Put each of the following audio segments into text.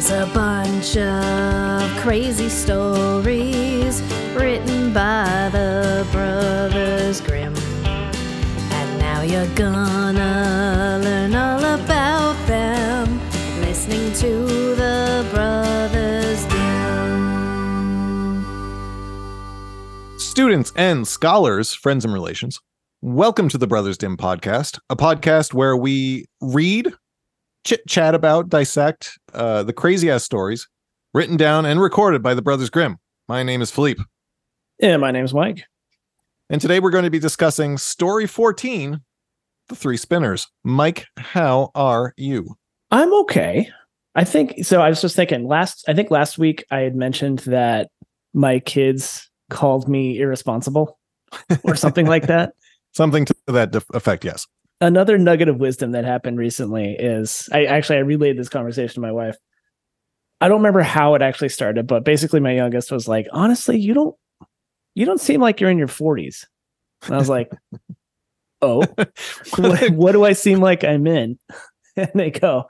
There's a bunch of crazy stories written by the Brothers Grimm. And now you're gonna learn all about them listening to the Brothers Grimm. Students and scholars, friends and relations, welcome to the Brothers Dim podcast, a podcast where we read, chit chat about, dissect uh, the crazy ass stories written down and recorded by the Brothers Grimm. My name is Philippe, Yeah, my name's Mike. and today we're going to be discussing story 14 The Three Spinners. Mike, how are you? I'm okay. I think so. I was just thinking last. I think last week I had mentioned that my kids called me irresponsible or something like that. Something to that effect, yes. Another nugget of wisdom that happened recently is I actually I relayed this conversation to my wife. I don't remember how it actually started, but basically my youngest was like, "Honestly, you don't you don't seem like you're in your 40s." And I was like, "Oh, what, what do I seem like I'm in? And they go,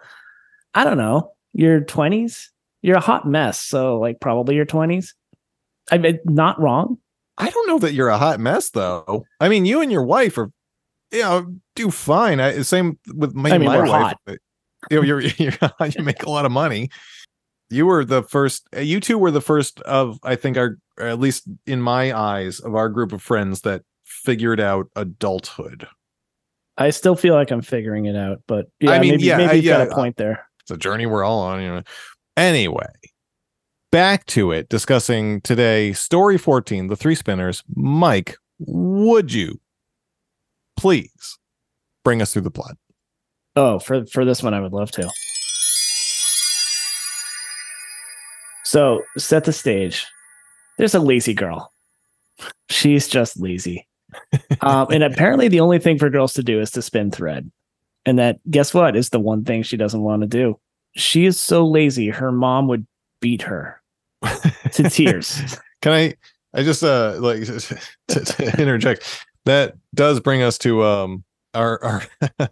I don't know, your 20s? You're a hot mess. So, like, probably your 20s. I mean, not wrong. I don't know that you're a hot mess, though. I mean, you and your wife are, you know, do fine. I, same with my, I mean, my wife. You know, you're, you're you make a lot of money. You were the first. Uh, you two were the first of, I think, our at least in my eyes, of our group of friends that figured out adulthood. I still feel like I'm figuring it out, but yeah, I mean, maybe, yeah, maybe you've got a point there. It's a journey we're all on. You know. Anyway, back to it. Discussing today, story fourteen, the three spinners. Mike, would you please bring us through the plot? Oh, for for this one, I would love to. So, set the stage. There's a lazy girl. She's just lazy. um, and apparently, the only thing for girls to do is to spin thread. And that, guess what, is the one thing she doesn't want to do. She is so lazy, her mom would beat her to tears. Can I? I just uh like to, to interject. That does bring us to um our our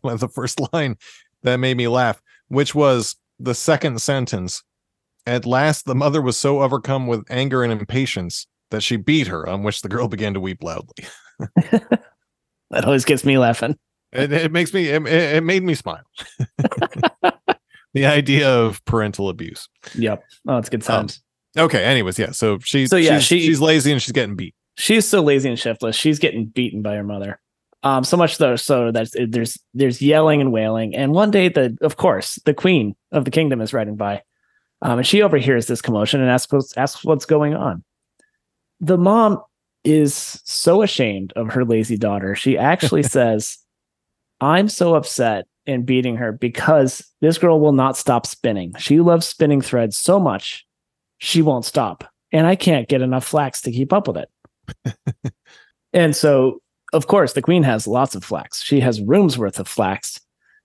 the first line that made me laugh, which was the second sentence. At last, the mother was so overcome with anger and impatience that she beat her, on which the girl began to weep loudly. that always gets me laughing. It, it makes me it, it made me smile. the idea of parental abuse. Yep. Oh, it's good Um. Okay. Anyways, yeah. So she, So, yeah, she's, she- she's lazy and she's getting beat. She's so lazy and shiftless. She's getting beaten by her mother. Um, so much though, so that there's there's yelling and wailing. And one day, the of course, the queen of the kingdom is riding by, um, and she overhears this commotion and asks what's, asks what's going on. The mom is so ashamed of her lazy daughter. She actually says, "I'm so upset and beating her because this girl will not stop spinning. She loves spinning threads so much, she won't stop, and I can't get enough flax to keep up with it." And so, of course, the queen has lots of flax. She has rooms worth of flax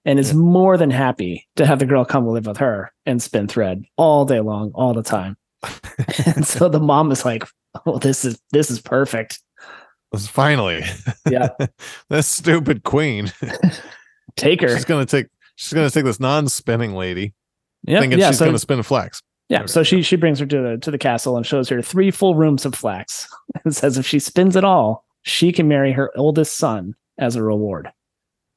and is more than happy to have the girl come live with her and spin thread all day long, all the time. and so the mom is like, "Oh, this is this is perfect." Finally. Yeah. this stupid queen. Take her. she's gonna take she's gonna take this non-spinning lady Yeah, thinking yeah. she's So gonna spin flax. Yeah, so she she brings her to the to the castle and shows her three full rooms of flax and says if she spins it all, she can marry her oldest son as a reward,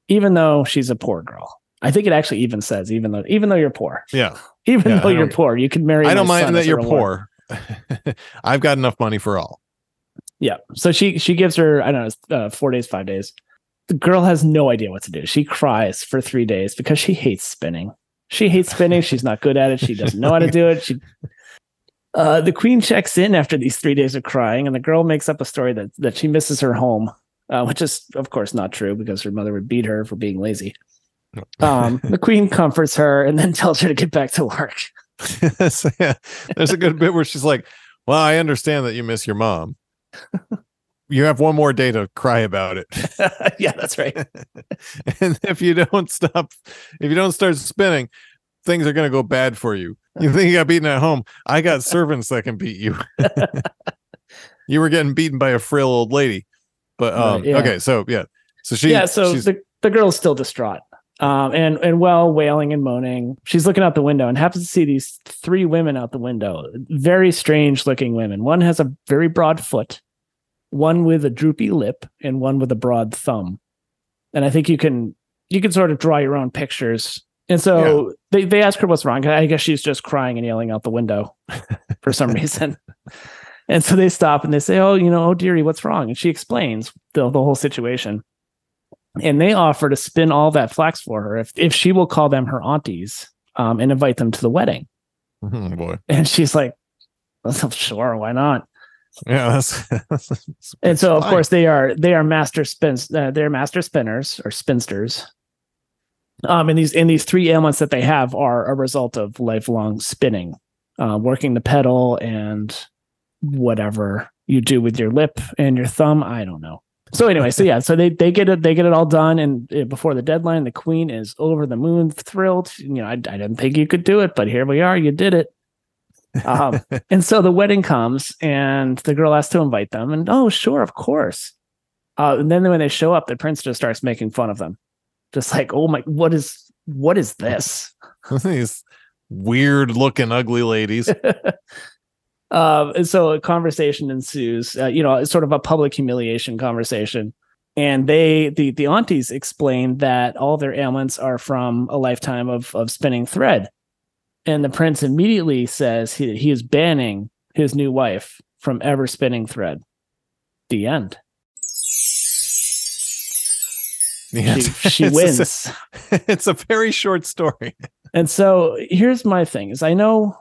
even though she's a poor girl. I think it actually even says even though even though you're poor, Yeah. even Yeah, though you're poor, you can marry. I don't mind that you're reward. poor. I've got enough money for all. Yeah. So she she gives her I don't know uh, four days, five days. The girl has no idea what to do. She cries for three days because she hates spinning. She hates spinning. She's not good at it. She doesn't know how to do it. She. Uh, the queen checks in after these three days of crying, and the girl makes up a story that that she misses her home, uh, which is of course not true because her mother would beat her for being lazy. Um, the queen comforts her and then tells her to get back to work. So, yeah, there's a good bit where she's like, Well, I understand that you miss your mom. You have one more day to cry about it. yeah, that's right. and if you don't stop, if you don't start spinning, things are going to go bad for you. You think you got beaten at home? I got servants that can beat you. you were getting beaten by a frail old lady. But um, Right, yeah. okay, so yeah, so she yeah, so the, the girl's still distraught. Um, and and well, wailing and moaning. She's looking out the window and happens to see these three women out the window. Very strange looking women. One has a very broad foot, one with a droopy lip, and one with a broad thumb. And I think you can you can sort of draw your own pictures. And so they, they ask her what's wrong. I guess she's just crying and yelling out the window for some reason. And so they stop and they say, Oh, you know, oh dearie, what's wrong? And she explains the, the whole situation. And they offer to spin all that flax for her if, if she will call them her aunties um, and invite them to the wedding. Oh boy. And she's like, well, sure, why not? Yeah, that's, that's, that's And so, of fine. course, they are they are master spins. Uh, they're master spinners or spinsters. Um, and these and these three ailments that they have are a result of lifelong spinning, uh, working the pedal and whatever you do with your lip and your thumb. I don't know. So anyway, so yeah, so they they get it they get it all done, and uh, before the deadline, the queen is over the moon, thrilled. You know, I, I didn't think you could do it, but here we are. You did it. Um, and so the wedding comes, and the girl has to invite them, and oh, sure, of course. Uh, and then when they show up, the prince just starts making fun of them, just like, oh my, what is what is this? these weird looking ugly ladies. Um, and so a conversation ensues. Uh, you know, it's sort of a public humiliation conversation. And they, the the aunties, explain that all their ailments are from a lifetime of of spinning thread. And the prince immediately says he he is banning his new wife from ever spinning thread. The end. Yeah, She, she it's a- wins. it's a very short story. And so here's my thing: is I know,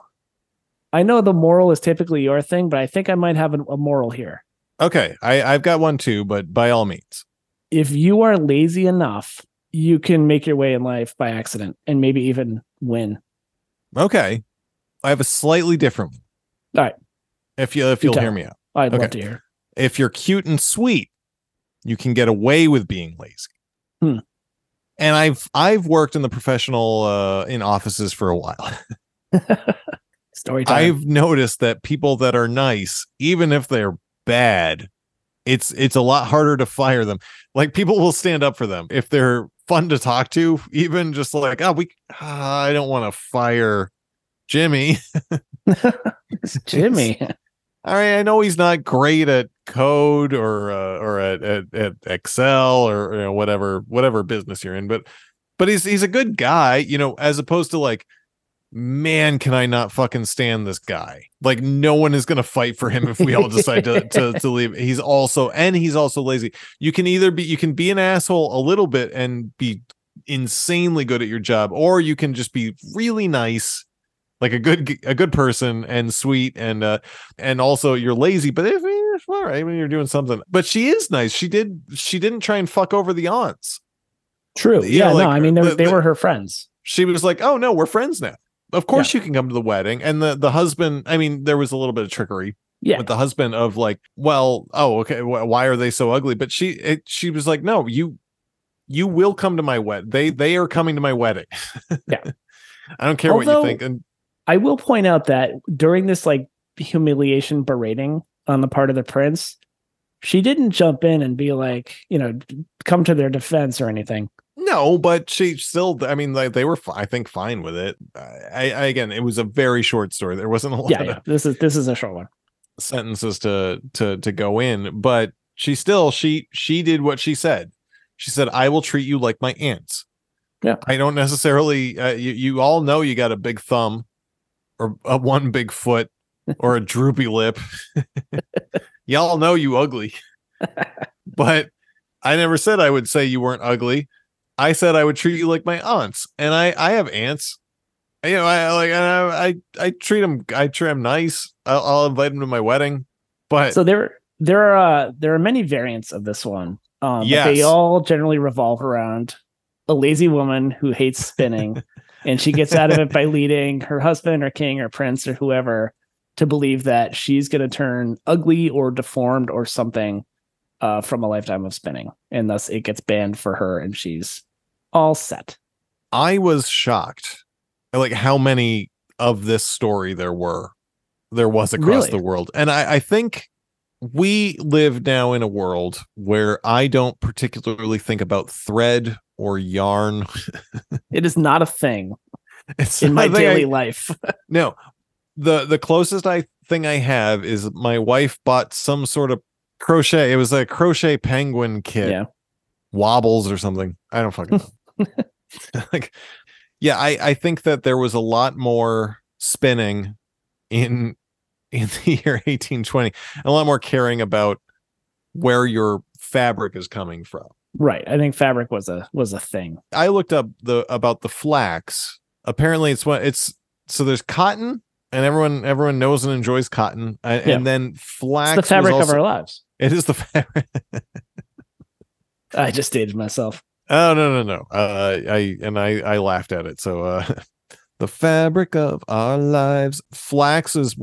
I know the moral is typically your thing, but I think I might have a, a moral here. Okay, I, I've got one too, but by all means. if you are lazy enough, you can make your way in life by accident and maybe even win. Okay. I have a slightly different one. All right. If you if You you'll hear me out. I'd love to hear. If you're cute and sweet, you can get away with being lazy. Hmm. And I've I've worked in the professional uh in offices for a while. Story time. I've noticed that people that are nice, even if they're bad, it's it's a lot harder to fire them. Like people will stand up for them if they're fun to talk to, even just like, oh, we ah, I don't want to fire Jimmy. It's Jimmy. All right, I know he's not great at code or uh, or at, at at Excel or you know, whatever whatever business you're in, but but he's he's a good guy, you know, as opposed to like, man, can I not fucking stand this guy? Like, no one is gonna fight for him if we all decide to to to leave. He's also and he's also lazy. You can either be you can be an asshole a little bit and be insanely good at your job, or you can just be really nice like a good a good person and sweet and uh and also you're lazy but if it's all right when you're doing something but she is nice she did she didn't try and fuck over the aunts True. Yeah, Yeah, like, no, I mean they, the- they were her friends. she was like oh no we're friends now of course you can come to the wedding and the the husband i mean there was a little bit of trickery Yeah. with the husband of like well oh okay wh- why are they so ugly but she it, she was like no you you will come to my wedding they they are coming to my wedding Yeah. i don't care what you think and I will point out that during this like humiliation berating on the part of the prince, she didn't jump in and be like, you know, come to their defense or anything. No, but she still. I mean, like they were, I think, fine with it. I, I again, it was a very short story. There wasn't a lot Yeah, yeah. This is this is a short one. sentences to to to go in, but she still she she did what she said. She said, "I will treat you like my aunts." Yeah. I don't necessarily. Uh, you you all know you got a big thumb, or a one big foot, or a droopy lip. y'all know you ugly, but I never said I would say you weren't ugly. I said I would treat you like my aunts, and I I have aunts. You know, I like I I, I treat them. I treat them nice. I'll, I'll invite them to my wedding, but So there there are uh, there are many variants of this one. Um, Yes. they all generally revolve around a lazy woman who hates spinning, and she gets out of it by leading her husband or king or prince or whoever to believe that she's going to turn ugly or deformed or something uh, from a lifetime of spinning, and thus it gets banned for her, and she's all set. I was shocked, like how many of this story there were, there was across Really? the world, and I, I think we live now in a world where I don't particularly think about thread or yarn. It is not a thing It's in my thing I- daily life. No, the the closest I thing I have is my wife bought some sort of crochet. It was a crochet penguin kit, yeah. wobbles or something. I don't fucking know. like, yeah, I I think that there was a lot more spinning in in the year 1820, a lot more caring about where your fabric is coming from. Right. I think fabric was a was a thing. I looked up the about the flax. Apparently, it's what it's so there's cotton, and everyone everyone knows and enjoys cotton, and, Yeah. and then flax. It's the was fabric of our lives. It is the fabric. I just dated myself. oh no no no! Uh, I and I I laughed at it. So uh, the fabric of our lives. Flax has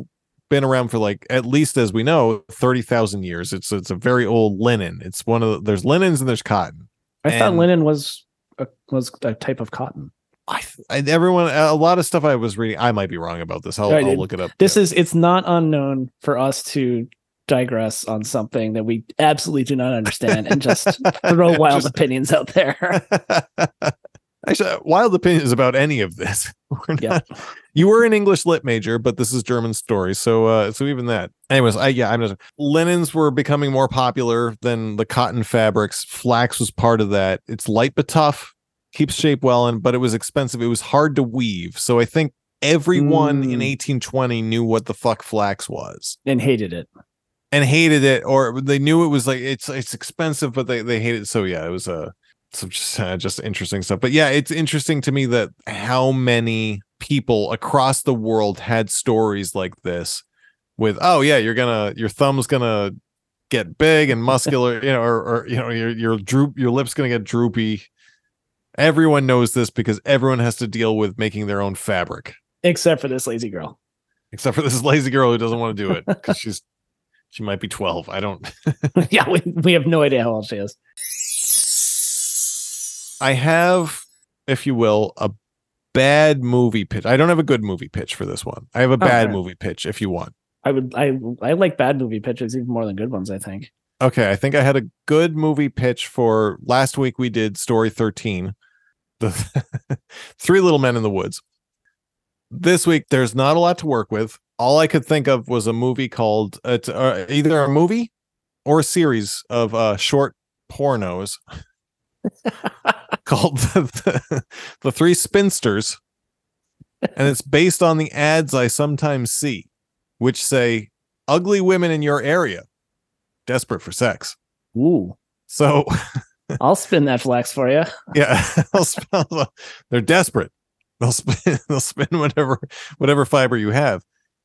been around for like at least as we know thirty thousand years. It's it's a very old linen. It's one of the, there's linens and there's cotton. I thought linen was a, was a type of cotton. I, I everyone a lot of stuff I was reading. I might be wrong about this. I'll, Right, I'll look it up. This is it's not unknown for us to digress on something that we absolutely do not understand and just throw wild Just- opinions out there. Actually, wild opinions about any of this. We're Yeah. not, you were an English lit major, but this is German story, so uh, so even that. Anyways, I yeah, I'm just linens were becoming more popular than the cotton fabrics. Flax was part of that. It's light but tough, keeps shape well, and but it was expensive. It was hard to weave. So I think everyone in Mm. 1820 knew what the fuck flax was and hated it. And hated it, or they knew it was like it's it's expensive, but they they hated it. So yeah, it was a some just uh, just interesting stuff. But yeah, it's interesting to me that how many people across the world had stories like this with oh yeah, you're gonna your thumb's gonna get big and muscular, you know, or, or you know your your droop your lips gonna get droopy. Everyone knows this because everyone has to deal with making their own fabric, Except for this lazy girl. except for this lazy girl who doesn't want to do it because she's she might be 12. I don't yeah, we, we have no idea how old she is. I have, if you will, a bad movie pitch. I don't have a good movie pitch for this one. I have a oh, bad Okay. movie pitch if you want. I would I I like bad movie pitches even more than good ones, I think. Okay, I think I had a good movie pitch for last week we did story 13. The Three Little Men in the Woods. This week there's not a lot to work with. All I could think of was a movie called it's uh, either a movie or a series of uh short pornos called the, the, the Three Spinsters. And it's based on the ads I sometimes see, which say ugly women in your area, desperate for sex. Ooh. So I'll spin that flax for you. yeah, they're desperate. They'll spin they'll spin whatever whatever fiber you have.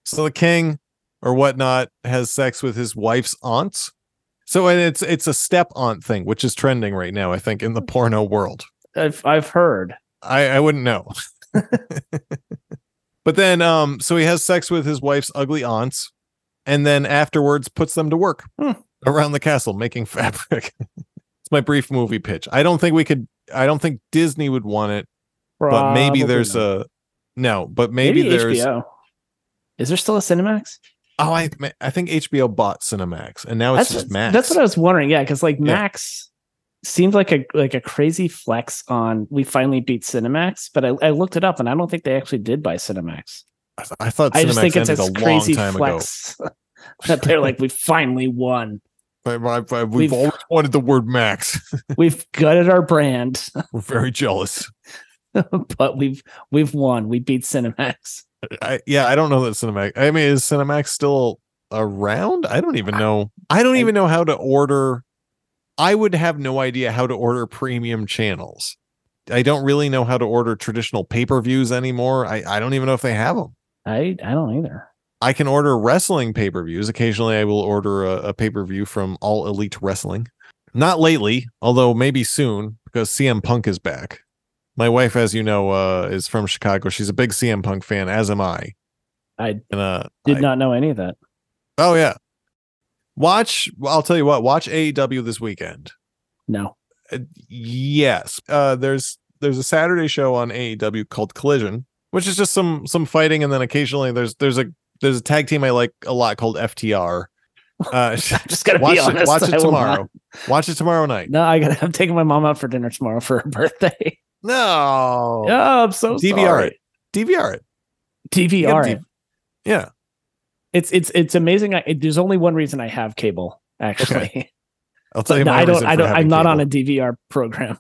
So the king or whatnot has sex with his wife's aunts. So and it's it's a step aunt thing, which is trending right now, I think, in the porno world. I've I've heard. I, I wouldn't know. but then um so he has sex with his wife's ugly aunts and then afterwards puts them to work Hmm. around the castle making fabric. it's my brief movie pitch. I don't think we could I don't think Disney would want it, but maybe there's not. a no, but maybe, there's HBO. Is there still a Cinemax? oh I I think HBO bought Cinemax and now it's that's just Max. that's what I was wondering. Yeah, because like Yeah. Max seemed like a like a crazy flex on we finally beat Cinemax, but I, I looked it up and I don't think they actually did buy Cinemax. I, th- I thought I just think it's ended a crazy flex that they're like we finally won. We've, We've- always wanted the word Max. We've gutted our brand, We're very jealous. but we've we've won. We beat Cinemax. I, yeah, I don't know that Cinemax. I mean, is Cinemax still around? I don't even know. I don't even know how to order. I would have no idea how to order premium channels. I don't really know how to order traditional pay per views anymore. I, I don't even know if they have them. I I don't either. I can order wrestling pay per views. Occasionally, I will order a, a pay per view from All Elite Wrestling. Not lately, although maybe soon because CM Punk is back. My wife, as you know, uh, is from Chicago. She's a big CM Punk fan, as am I. I And uh, did I- not know any of that. Oh yeah. Watch. I'll tell you what. Watch AEW this weekend. No. Uh, yes. Uh, there's there's a Saturday show on AEW called Collision, which is just some some fighting, and then occasionally there's there's a there's a tag team I like a lot called FTR. Uh, I'm just gonna watch be it, honest. watch it tomorrow. Watch it tomorrow night. No, I got. I'm taking my mom out for dinner tomorrow for her birthday. No. Oh, I'm so DVR sorry. it. DVR it. DVR. It. Yeah. It's it's it's amazing. I, it, there's only one reason I have cable. Actually, I'll tell you. No, I don't. I don't. I'm not on a DVR program.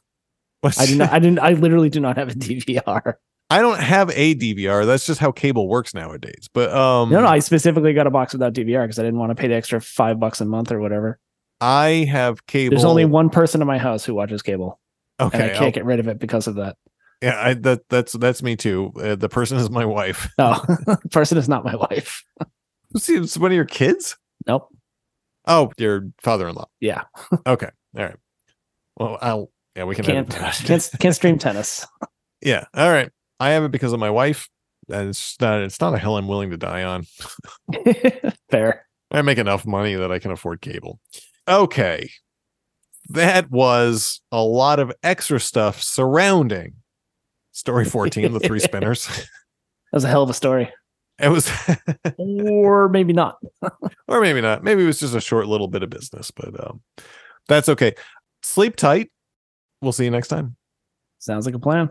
What's- I do not. I didn't. I literally do not have a DVR. I don't have a DVR. That's just how cable works nowadays. But um, No, no. I specifically got a box without DVR because I didn't want to pay the extra five bucks a month or whatever. I have cable. There's only one person in my house who watches cable, and I can't I'll- get rid of it because of that. yeah, I, that that's that's me too. Uh, the person is my wife. No, the person is not my wife. See, it's one of your kids. Nope. Oh, your father-in-law. Yeah. Okay. All right. Well, I'll. Yeah, we can. Can't can't can't stream tennis. Yeah. All right. I have it because of my wife. And it's not. It's not a hill I'm willing to die on. Fair. I make enough money that I can afford cable. Okay. That was a lot of extra stuff surrounding story 14, the three spinners. That was a hell of a story, It was, or maybe not. or maybe not. Maybe it was just a short little bit of business, but um, that's okay. Sleep tight. We'll see you next time. Sounds like a plan.